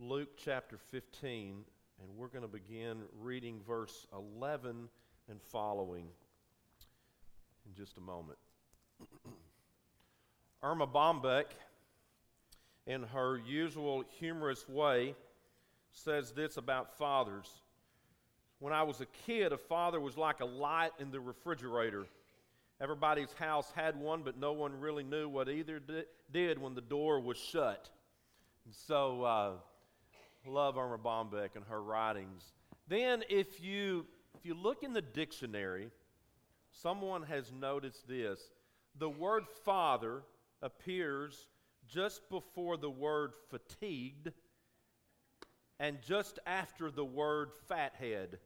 Luke chapter 15, and we're going to begin reading verse 11 and following in just a moment. Erma Bombeck, in her usual humorous way, says this about fathers. When I was a kid, a father was like a light in the refrigerator. Everybody's house had one, but no one really knew what either did when the door was shut. And so, uh, love Erma Bombeck and her writings. Then, if you if you look in the dictionary, someone has noticed this: the word father appears just before the word fatigued and just after the word fathead.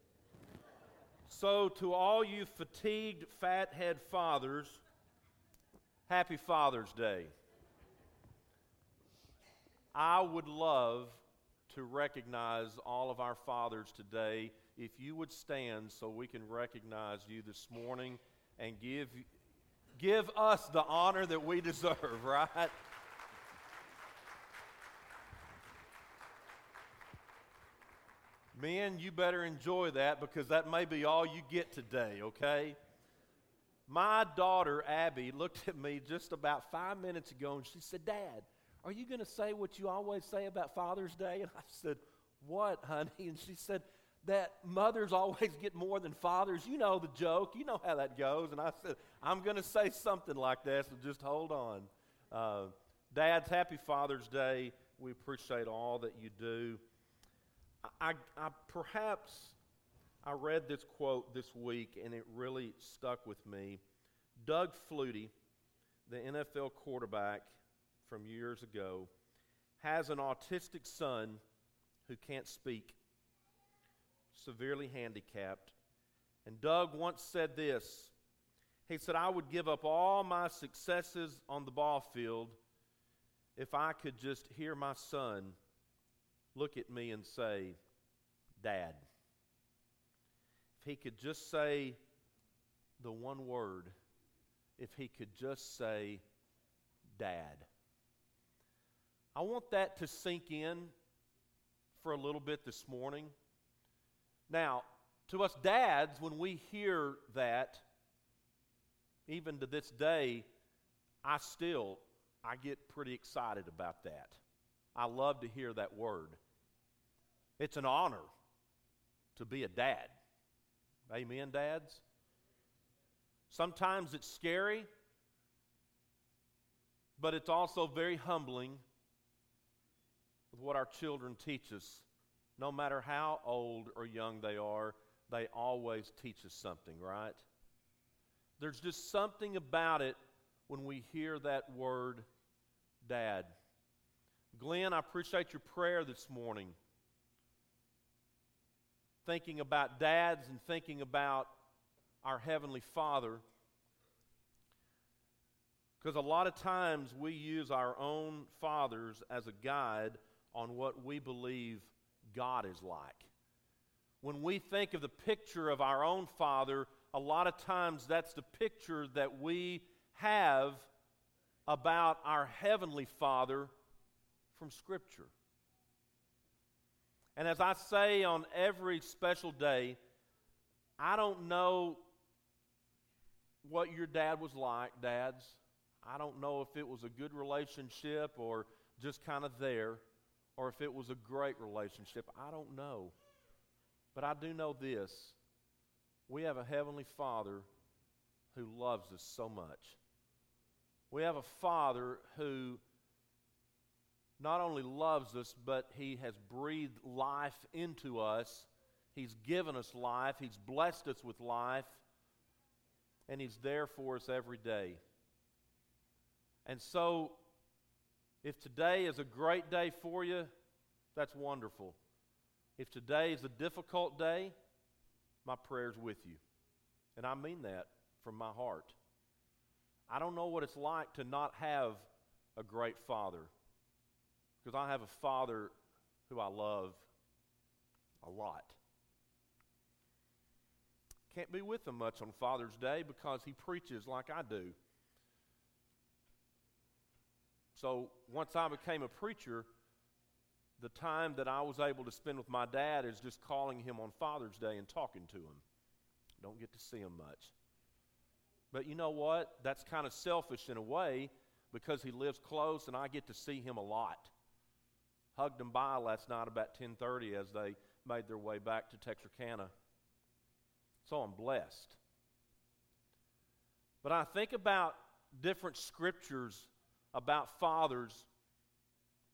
So, to all you fatigued fathead fathers, happy Father's Day. I would love to recognize all of our fathers today. If you would stand so we can recognize you this morning and give, give us the honor that we deserve, right? Men, you better enjoy that because that may be all you get today, okay? My daughter, Abby, looked at me just about five minutes ago and she said, Dad, are you going to say what you always say about Father's Day? And I said, What, honey? And she said, That mothers always get more than fathers. You know the joke. You know how that goes. And I said, I'm going to say something like that, so just hold on. Uh, Dads, happy Father's Day. We appreciate all that you do. I, I, perhaps I read this quote this week and it really stuck with me. Doug Flutie, the NFL quarterback from years ago, has an autistic son who can't speak, severely handicapped. And Doug once said this He said, I would give up all my successes on the ball field if I could just hear my son look at me and say, Dad. If he could just say the one word, if he could just say, Dad. I want that to sink in for a little bit this morning. Now, to us dads, when we hear that, even to this day, I still I get pretty excited about that. I love to hear that word. It's an honor to be a dad. Amen, dads? Sometimes it's scary, but it's also very humbling with what our children teach us. No matter how old or young they are, they always teach us something, right? There's just something about it when we hear that word, dad. Glenn, I appreciate your prayer this morning thinking about dads and thinking about our Heavenly Father. Because a lot of times we use our own fathers as a guide on what we believe God is like. When we think of the picture of our own father, a lot of times that's the picture that we have about our Heavenly Father from Scripture. And as I say on every special day, I don't know what your dad was like, dads. I don't know if it was a good relationship or just kind of there, or if it was a great relationship. I don't know. But I do know this we have a Heavenly Father who loves us so much. We have a Father who not only loves us, but He has breathed life into us. He's given us life. He's blessed us with life. And He's there for us every day. And so, if today is a great day for you, that's wonderful. If today is a difficult day, my prayer's with you. And I mean that from my heart. I don't know what it's like to not have a great father because I have a father who I love a lot. Can't be with him much on Father's Day because he preaches like I do. So once I became a preacher, the time that I was able to spend with my dad is just calling him on Father's Day and talking to him. Don't get to see him much. But you know what? That's kind of selfish in a way because he lives close and I get to see him a lot. Hugged him by last night about 10:30 as they made their way back to Texarkana. So I'm blessed. But I think about different scriptures about fathers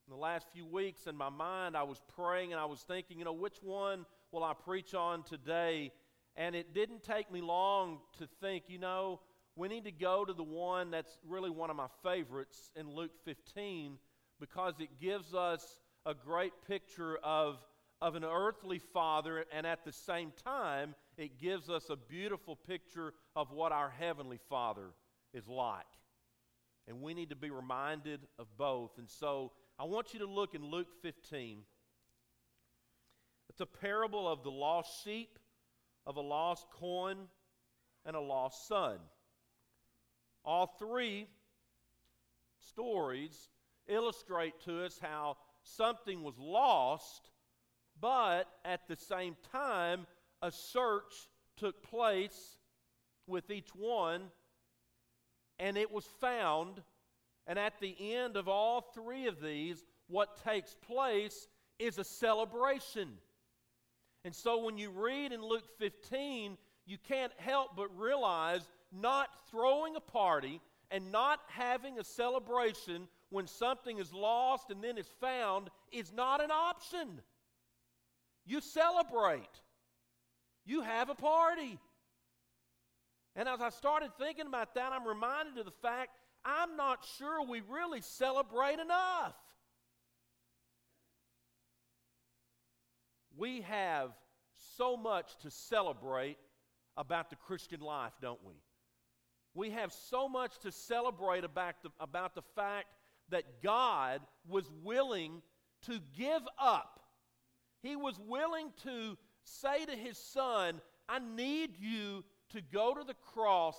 in the last few weeks in my mind, I was praying and I was thinking, you know, which one will I preach on today? And it didn't take me long to think, you know, we need to go to the one that's really one of my favorites in Luke 15 because it gives us a great picture of, of an earthly father, and at the same time, it gives us a beautiful picture of what our heavenly father is like. And we need to be reminded of both. And so, I want you to look in Luke 15. It's a parable of the lost sheep, of a lost coin, and a lost son. All three stories illustrate to us how something was lost, but at the same time, a search took place with each one, and it was found and at the end of all three of these, what takes place is a celebration. And so when you read in Luke 15, you can't help but realize not throwing a party and not having a celebration when something is lost and then is found is not an option. You celebrate, you have a party. And as I started thinking about that, I'm reminded of the fact I'm not sure we really celebrate enough. We have so much to celebrate about the Christian life, don't we? We have so much to celebrate about the, about the fact that God was willing to give up. He was willing to say to his son, I need you to go to the cross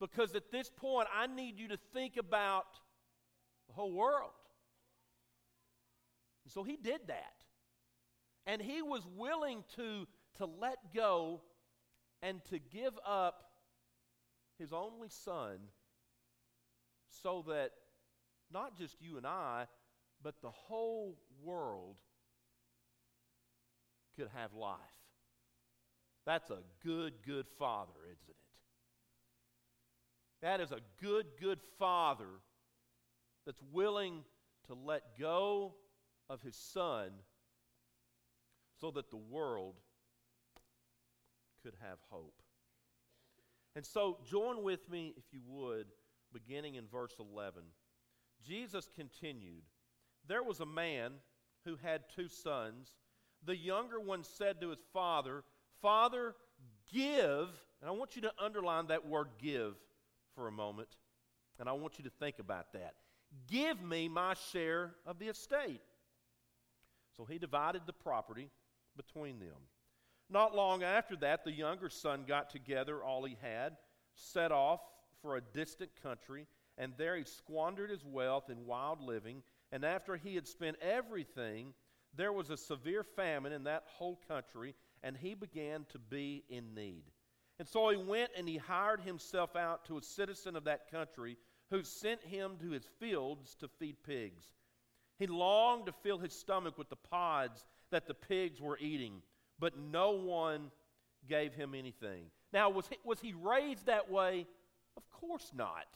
because at this point, I need you to think about the whole world. And so he did that. And he was willing to, to let go and to give up his only son so that not just you and I, but the whole world could have life. That's a good, good father, isn't it? That is a good, good father that's willing to let go of his son so that the world could have hope. And so, join with me, if you would, beginning in verse 11. Jesus continued There was a man who had two sons. The younger one said to his father, Father, give, and I want you to underline that word give for a moment, and I want you to think about that. Give me my share of the estate. So he divided the property between them. Not long after that, the younger son got together all he had, set off for a distant country, and there he squandered his wealth in wild living. And after he had spent everything, there was a severe famine in that whole country, and he began to be in need. And so he went and he hired himself out to a citizen of that country who sent him to his fields to feed pigs. He longed to fill his stomach with the pods that the pigs were eating, but no one gave him anything. Now, was he, was he raised that way? Of course not.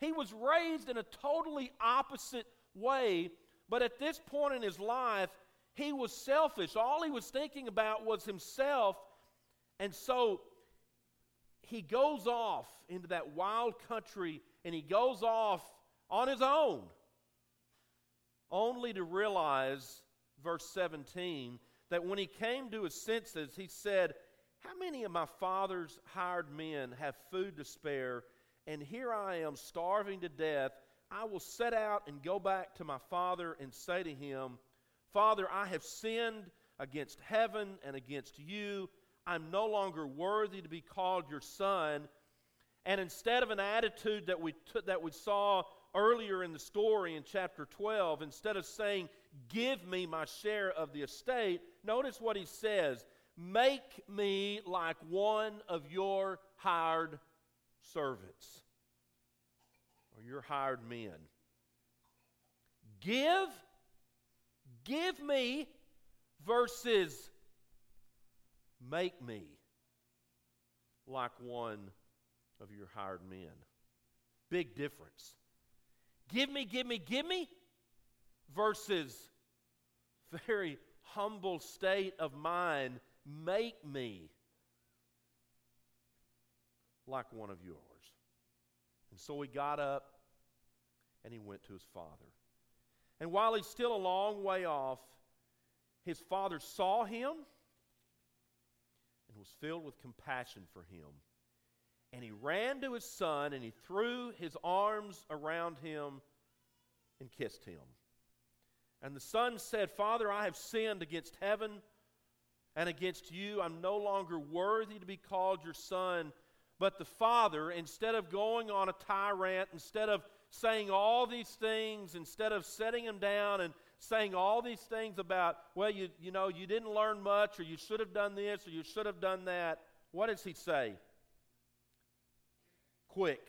He was raised in a totally opposite way, but at this point in his life, he was selfish. All he was thinking about was himself. And so he goes off into that wild country and he goes off on his own, only to realize, verse 17, that when he came to his senses, he said, How many of my father's hired men have food to spare, and here I am starving to death? I will set out and go back to my father and say to him, Father, I have sinned against heaven and against you I'm no longer worthy to be called your son. And instead of an attitude that we, that we saw earlier in the story in chapter 12, instead of saying, Give me my share of the estate, notice what he says Make me like one of your hired servants or your hired men. Give, give me versus make me like one of your hired men. Big difference. Give me, give me, give me versus very humble state of mind. Make me like one of yours. And so he got up and he went to his father. And while he's still a long way off, his father saw him was filled with compassion for him. And he ran to his son and he threw his arms around him and kissed him. And the son said, Father, I have sinned against heaven and against you. I'm no longer worthy to be called your son. But the father, instead of going on a tirade, instead of saying all these things, instead of setting him down and saying all these things about, well, you, you know, you didn't learn much, or you should have done this, or you should have done that, what does he say? Quick,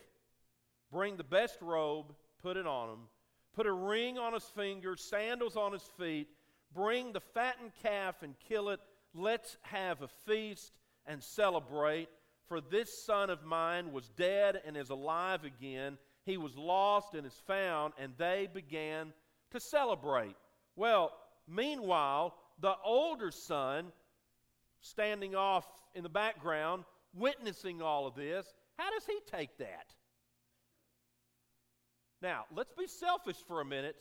bring the best robe, put it on him, put a ring on his finger, sandals on his feet, bring the fattened calf and kill it. Let's have a feast and celebrate. For this son of mine was dead and is alive again. He was lost and is found, and they began to celebrate. Well, meanwhile, the older son, standing off in the background, witnessing all of this, how does he take that? Now, let's be selfish for a minute.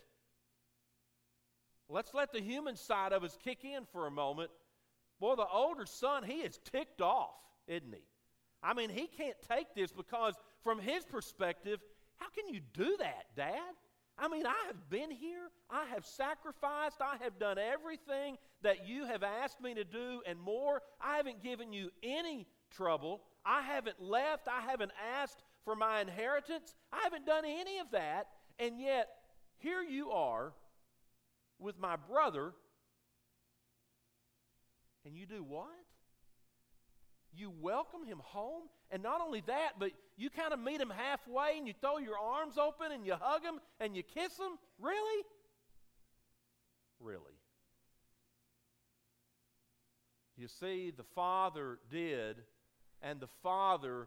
Let's let the human side of us kick in for a moment. Boy, the older son, he is ticked off, isn't he? I mean, he can't take this because, from his perspective, how can you do that, Dad? I mean, I have been here, I have sacrificed, I have done everything that you have asked me to do and more. I haven't given you any trouble. I haven't left, I haven't asked for my inheritance. I haven't done any of that. And yet, here you are with my brother, and you do what? You welcome him home, and not only that, but you kind of meet him halfway and you throw your arms open and you hug him and you kiss him? Really? Really? You see, the Father did, and the Father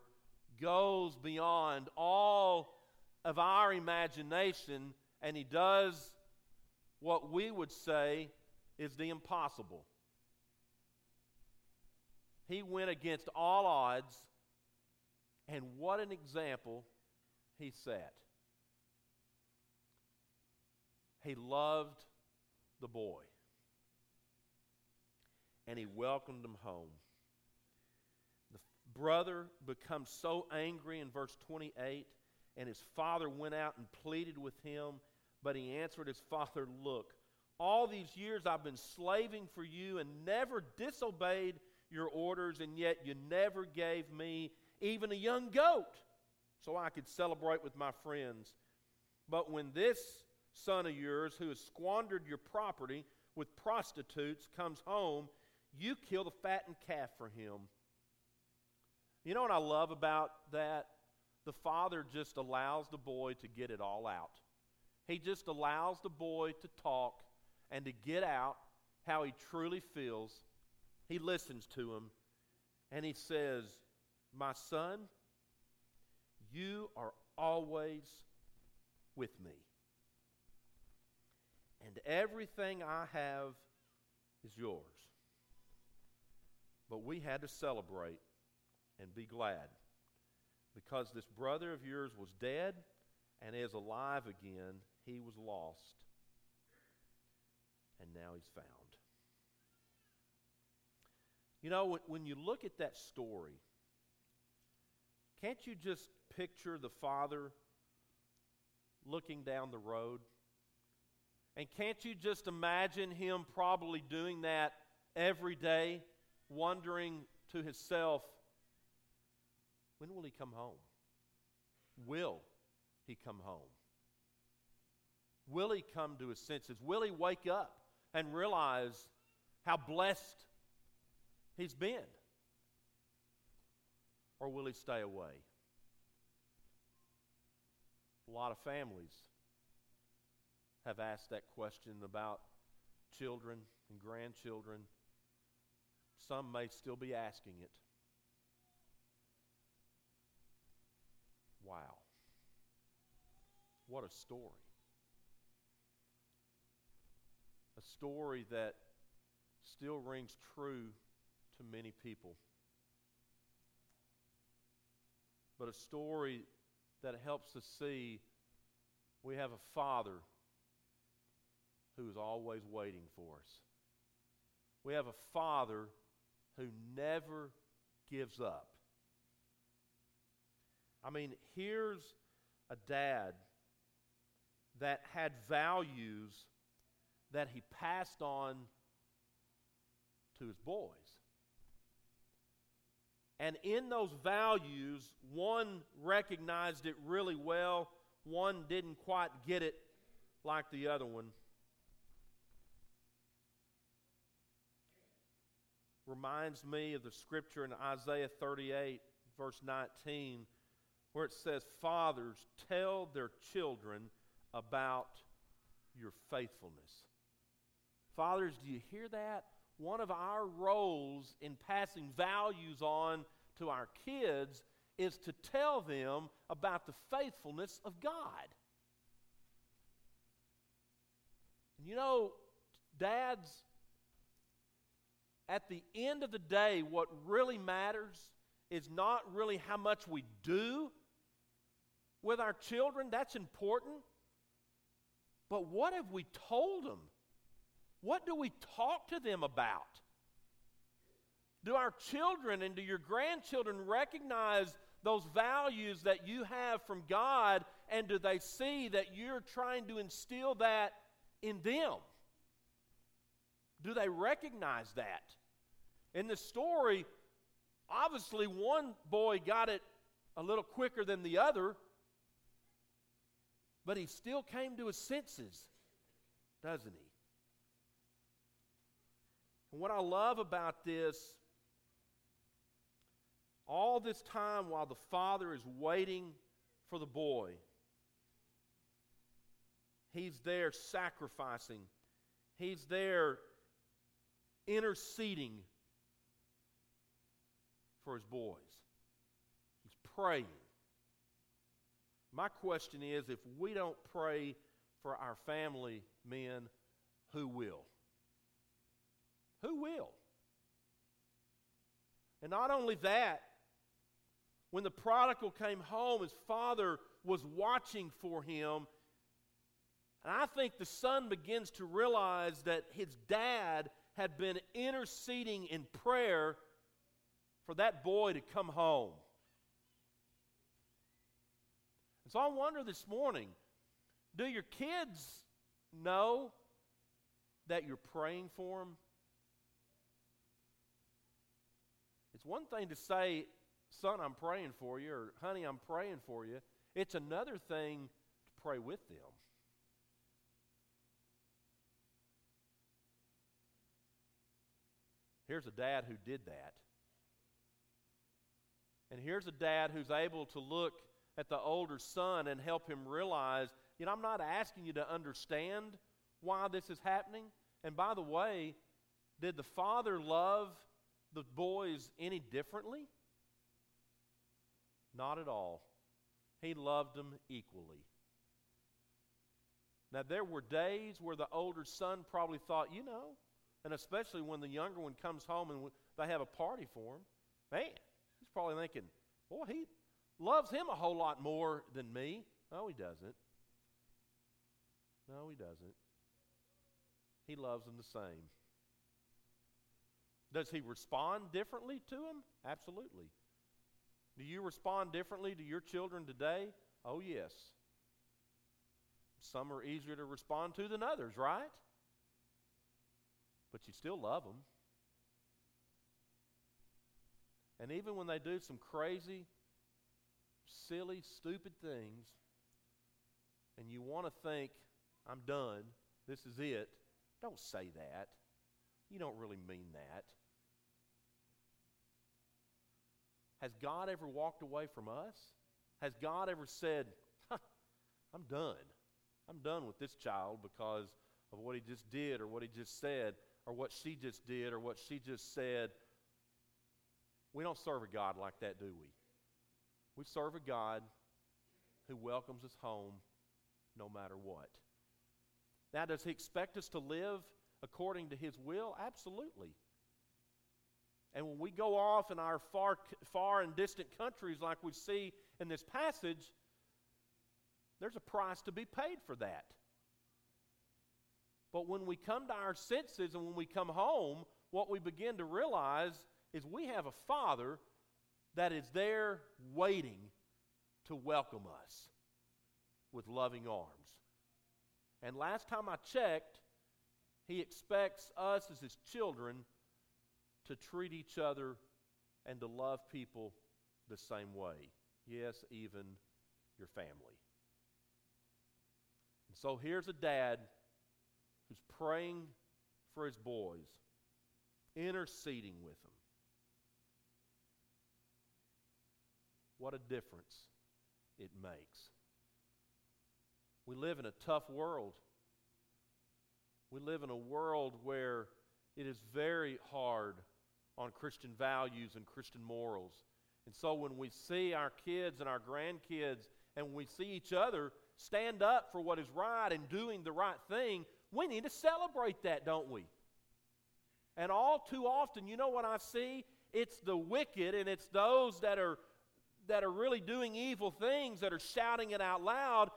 goes beyond all of our imagination, and He does what we would say is the impossible. He went against all odds, and what an example he set. He loved the boy, and he welcomed him home. The brother becomes so angry in verse 28, and his father went out and pleaded with him, but he answered his father, Look, all these years I've been slaving for you and never disobeyed your orders, and yet you never gave me even a young goat so I could celebrate with my friends. But when this son of yours, who has squandered your property with prostitutes, comes home, you kill the fattened calf for him. You know what I love about that? The father just allows the boy to get it all out. He just allows the boy to talk and to get out how he truly feels he listens to him and he says, My son, you are always with me. And everything I have is yours. But we had to celebrate and be glad because this brother of yours was dead and is alive again. He was lost, and now he's found. You know, when, when you look at that story, can't you just picture the father looking down the road? And can't you just imagine him probably doing that every day, wondering to himself, when will he come home? Will he come home? Will he come to his senses? Will he wake up and realize how blessed he's been? Or will he stay away? A lot of families have asked that question about children and grandchildren. Some may still be asking it. Wow. What a story. A story that still rings true to many people. But a story that helps us see we have a Father who is always waiting for us. We have a Father who never gives up. I mean, here's a dad that had values that he passed on to his boys. And in those values, one recognized it really well, one didn't quite get it like the other one. Reminds me of the scripture in Isaiah 38, verse 19, where it says, Fathers, tell their children about your faithfulness. Fathers, do you hear that? One of our roles in passing values on to our kids is to tell them about the faithfulness of God. And you know, dads, at the end of the day, what really matters is not really how much we do with our children, that's important. But what have we told them? What do we talk to them about? Do our children and do your grandchildren recognize those values that you have from God, and do they see that you're trying to instill that in them? Do they recognize that? In the story, obviously one boy got it a little quicker than the other, but he still came to his senses, doesn't he? And what I love about this, all this time while the father is waiting for the boy, he's there sacrificing, he's there interceding for his boys, he's praying. My question is if we don't pray for our family men, who will? Who will? And not only that, when the prodigal came home, his father was watching for him. And I think the son begins to realize that his dad had been interceding in prayer for that boy to come home. And so I wonder this morning do your kids know that you're praying for them? It's one thing to say, son, I'm praying for you, or honey, I'm praying for you. It's another thing to pray with them. Here's a dad who did that. And here's a dad who's able to look at the older son and help him realize, you know, I'm not asking you to understand why this is happening. And by the way, did the father love the boys any differently? Not at all. He loved them equally. Now, there were days where the older son probably thought, you know, and especially when the younger one comes home and they have a party for him, man, he's probably thinking, boy, he loves him a whole lot more than me. No, he doesn't. No, he doesn't. He loves them the same. Does he respond differently to them? Absolutely. Do you respond differently to your children today? Oh, yes. Some are easier to respond to than others, right? But you still love them. And even when they do some crazy, silly, stupid things, and you want to think, I'm done. This is it. Don't say that. You don't really mean that. Has God ever walked away from us? Has God ever said, I'm done? I'm done with this child because of what he just did or what he just said or what she just did or what she just said. We don't serve a God like that, do we? We serve a God who welcomes us home no matter what. Now, does he expect us to live according to his will? Absolutely. And when we go off in our far, far and distant countries, like we see in this passage, there's a price to be paid for that. But when we come to our senses and when we come home, what we begin to realize is we have a Father that is there waiting to welcome us with loving arms. And last time I checked, He expects us as His children to treat each other and to love people the same way. Yes, even your family. And so here's a dad who's praying for his boys, interceding with them. What a difference it makes. We live in a tough world. We live in a world where it is very hard on Christian values and Christian morals. And so when we see our kids and our grandkids and we see each other stand up for what is right and doing the right thing, we need to celebrate that, don't we? And all too often, you know what I see? It's the wicked and it's those that are that are really doing evil things that are shouting it out loud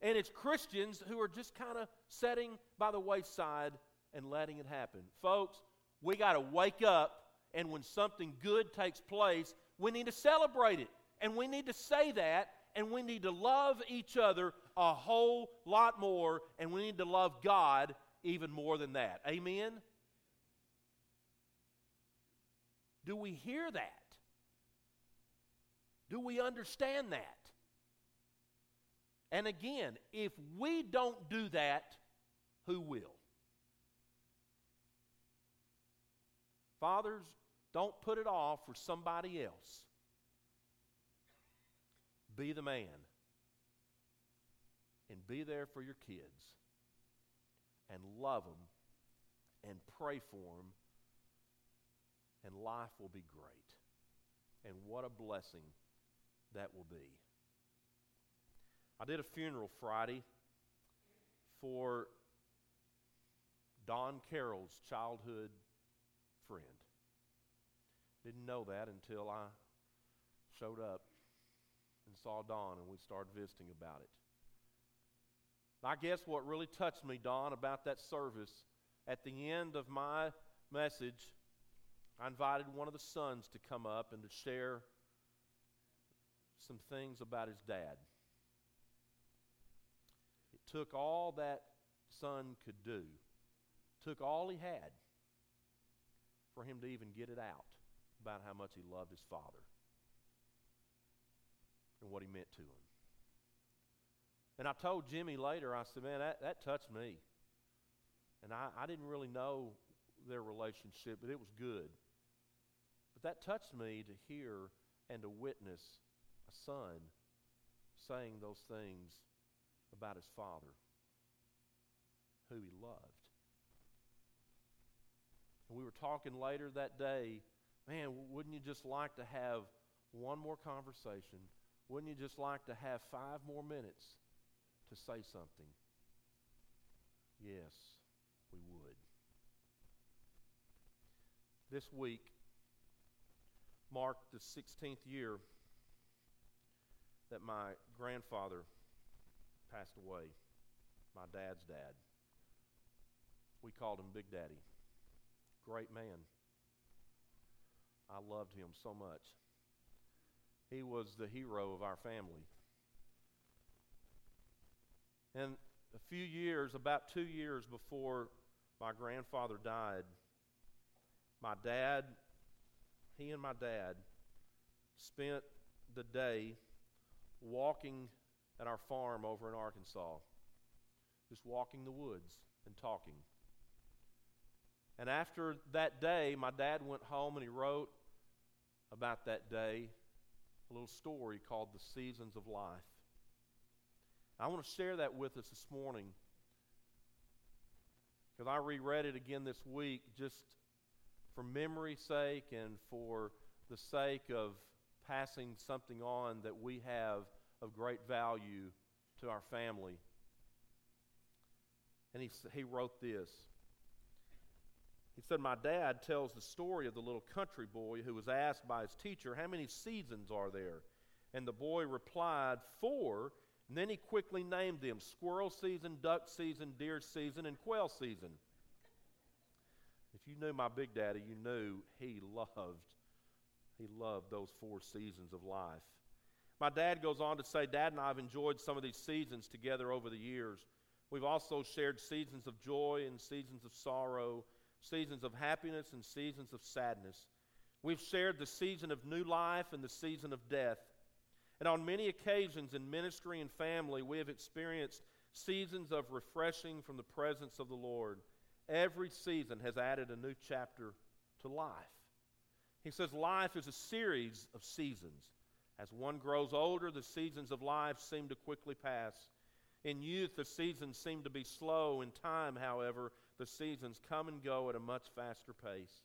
and it's Christians who are just kind of setting by the wayside and letting it happen. Folks, we got to wake up and when something good takes place, we need to celebrate it. And we need to say that and we need to love each other a whole lot more, and we need to love God even more than that. Amen? Do we hear that? Do we understand that? And again, if we don't do that, who will? Fathers, don't put it off for somebody else. Be the man. And be there for your kids. And love them. And pray for them. And life will be great. And what a blessing that will be. I did a funeral Friday for Don Carroll's childhood friend. Didn't know that until I showed up and saw Don and we started visiting about it. I guess what really touched me, Don, about that service, at the end of my message, I invited one of the sons to come up and to share some things about his dad. It took all that son could do, took all he had for him to even get it out about how much he loved his father and what he meant to him. And I told Jimmy later, I said, man, that, that touched me. And I, I didn't really know their relationship, but it was good. But that touched me to hear and to witness a son saying those things about his father, who he loved. And we were talking later that day, man, wouldn't you just like to have one more conversation wouldn't you just like to have five more minutes to say something? Yes, we would. This week marked the 16th year that my grandfather passed away, my dad's dad. We called him Big Daddy. Great man. I loved him so much. He was the hero of our family. And a few years, about two years before my grandfather died, my dad, he and my dad spent the day walking at our farm over in Arkansas, just walking the woods and talking. And after that day, my dad went home and he wrote about that day a little story called The Seasons of Life. I want to share that with us this morning because I reread it again this week just for memory's sake and for the sake of passing something on that we have of great value to our family. And he, he wrote this. He said, My dad tells the story of the little country boy who was asked by his teacher, How many seasons are there? And the boy replied, Four. And then he quickly named them squirrel season, duck season, deer season, and quail season. If you knew my big daddy, you knew he loved, he loved those four seasons of life. My dad goes on to say, Dad and I have enjoyed some of these seasons together over the years. We've also shared seasons of joy and seasons of sorrow, seasons of happiness and seasons of sadness. We've shared the season of new life and the season of death. And on many occasions in ministry and family, we have experienced seasons of refreshing from the presence of the Lord. Every season has added a new chapter to life. He says life is a series of seasons. As one grows older, the seasons of life seem to quickly pass. In youth, the seasons seem to be slow. In time, however, the seasons come and go at a much faster pace.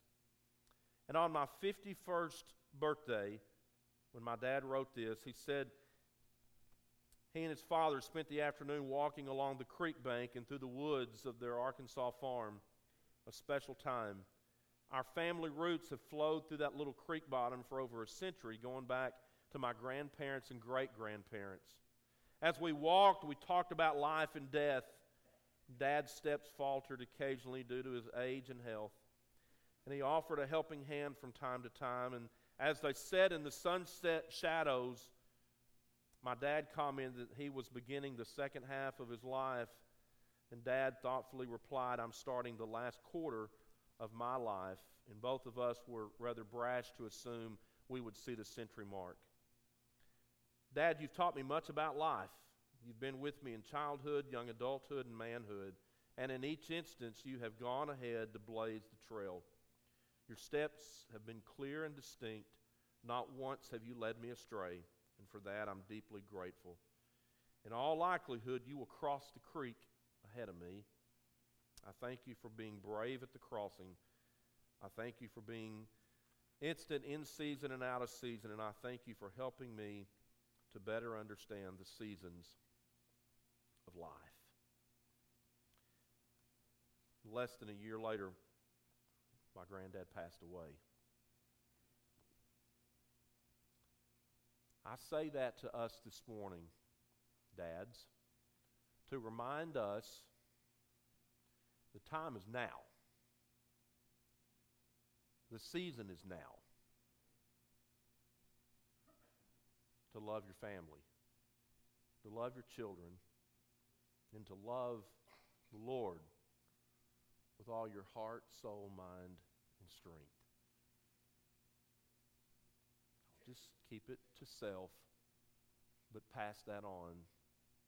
And on my 51st birthday, when my dad wrote this, he said he and his father spent the afternoon walking along the creek bank and through the woods of their Arkansas farm, a special time. Our family roots have flowed through that little creek bottom for over a century, going back to my grandparents and great grandparents. As we walked, we talked about life and death. Dad's steps faltered occasionally due to his age and health. And he offered a helping hand from time to time. And as they sat in the sunset shadows, my dad commented that he was beginning the second half of his life. And dad thoughtfully replied, I'm starting the last quarter of my life. And both of us were rather brash to assume we would see the century mark. Dad, you've taught me much about life. You've been with me in childhood, young adulthood, and manhood. And in each instance, you have gone ahead to blaze the trail. Your steps have been clear and distinct. Not once have you led me astray. And for that, I'm deeply grateful. In all likelihood, you will cross the creek ahead of me. I thank you for being brave at the crossing. I thank you for being instant in season and out of season. And I thank you for helping me to better understand the seasons of life. Less than a year later, my granddad passed away. I say that to us this morning, dads, to remind us the time is now. The season is now. to love your family, to love your children, and to love the Lord with all your heart, soul, mind, and strength. Just keep it to self, but pass that on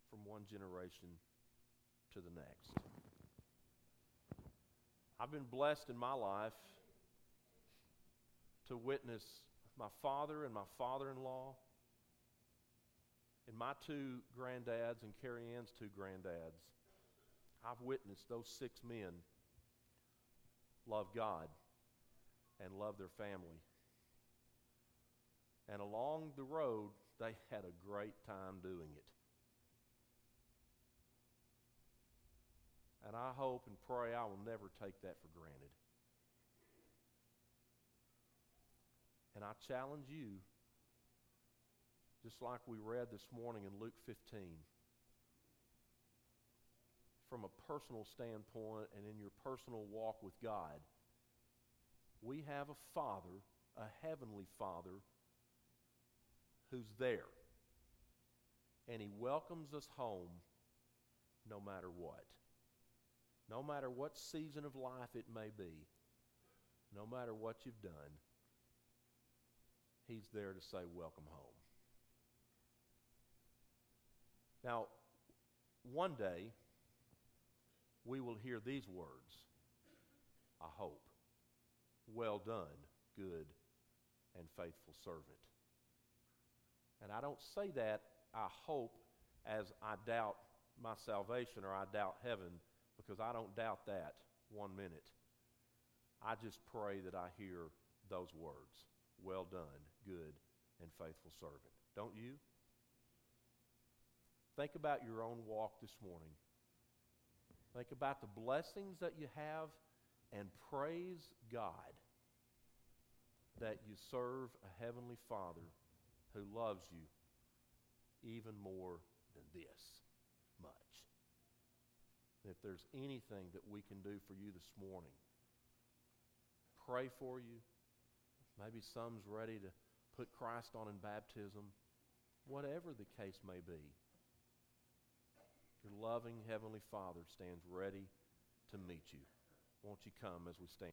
from one generation to the next. I've been blessed in my life to witness my father and my father in law and my two granddads and Carrie Ann's two granddads, I've witnessed those six men love God and love their family. And along the road, they had a great time doing it. And I hope and pray I will never take that for granted. And I challenge you just like we read this morning in Luke 15. From a personal standpoint and in your personal walk with God, we have a Father, a heavenly Father, who's there. And He welcomes us home no matter what. No matter what season of life it may be, no matter what you've done, He's there to say, Welcome home. Now, one day, we will hear these words I hope. Well done, good and faithful servant. And I don't say that, I hope, as I doubt my salvation or I doubt heaven, because I don't doubt that one minute. I just pray that I hear those words Well done, good and faithful servant. Don't you? Think about your own walk this morning. Think about the blessings that you have and praise God that you serve a heavenly Father who loves you even more than this much. If there's anything that we can do for you this morning, pray for you. Maybe some's ready to put Christ on in baptism. Whatever the case may be, your loving Heavenly Father stands ready to meet you. Won't you come as we stand?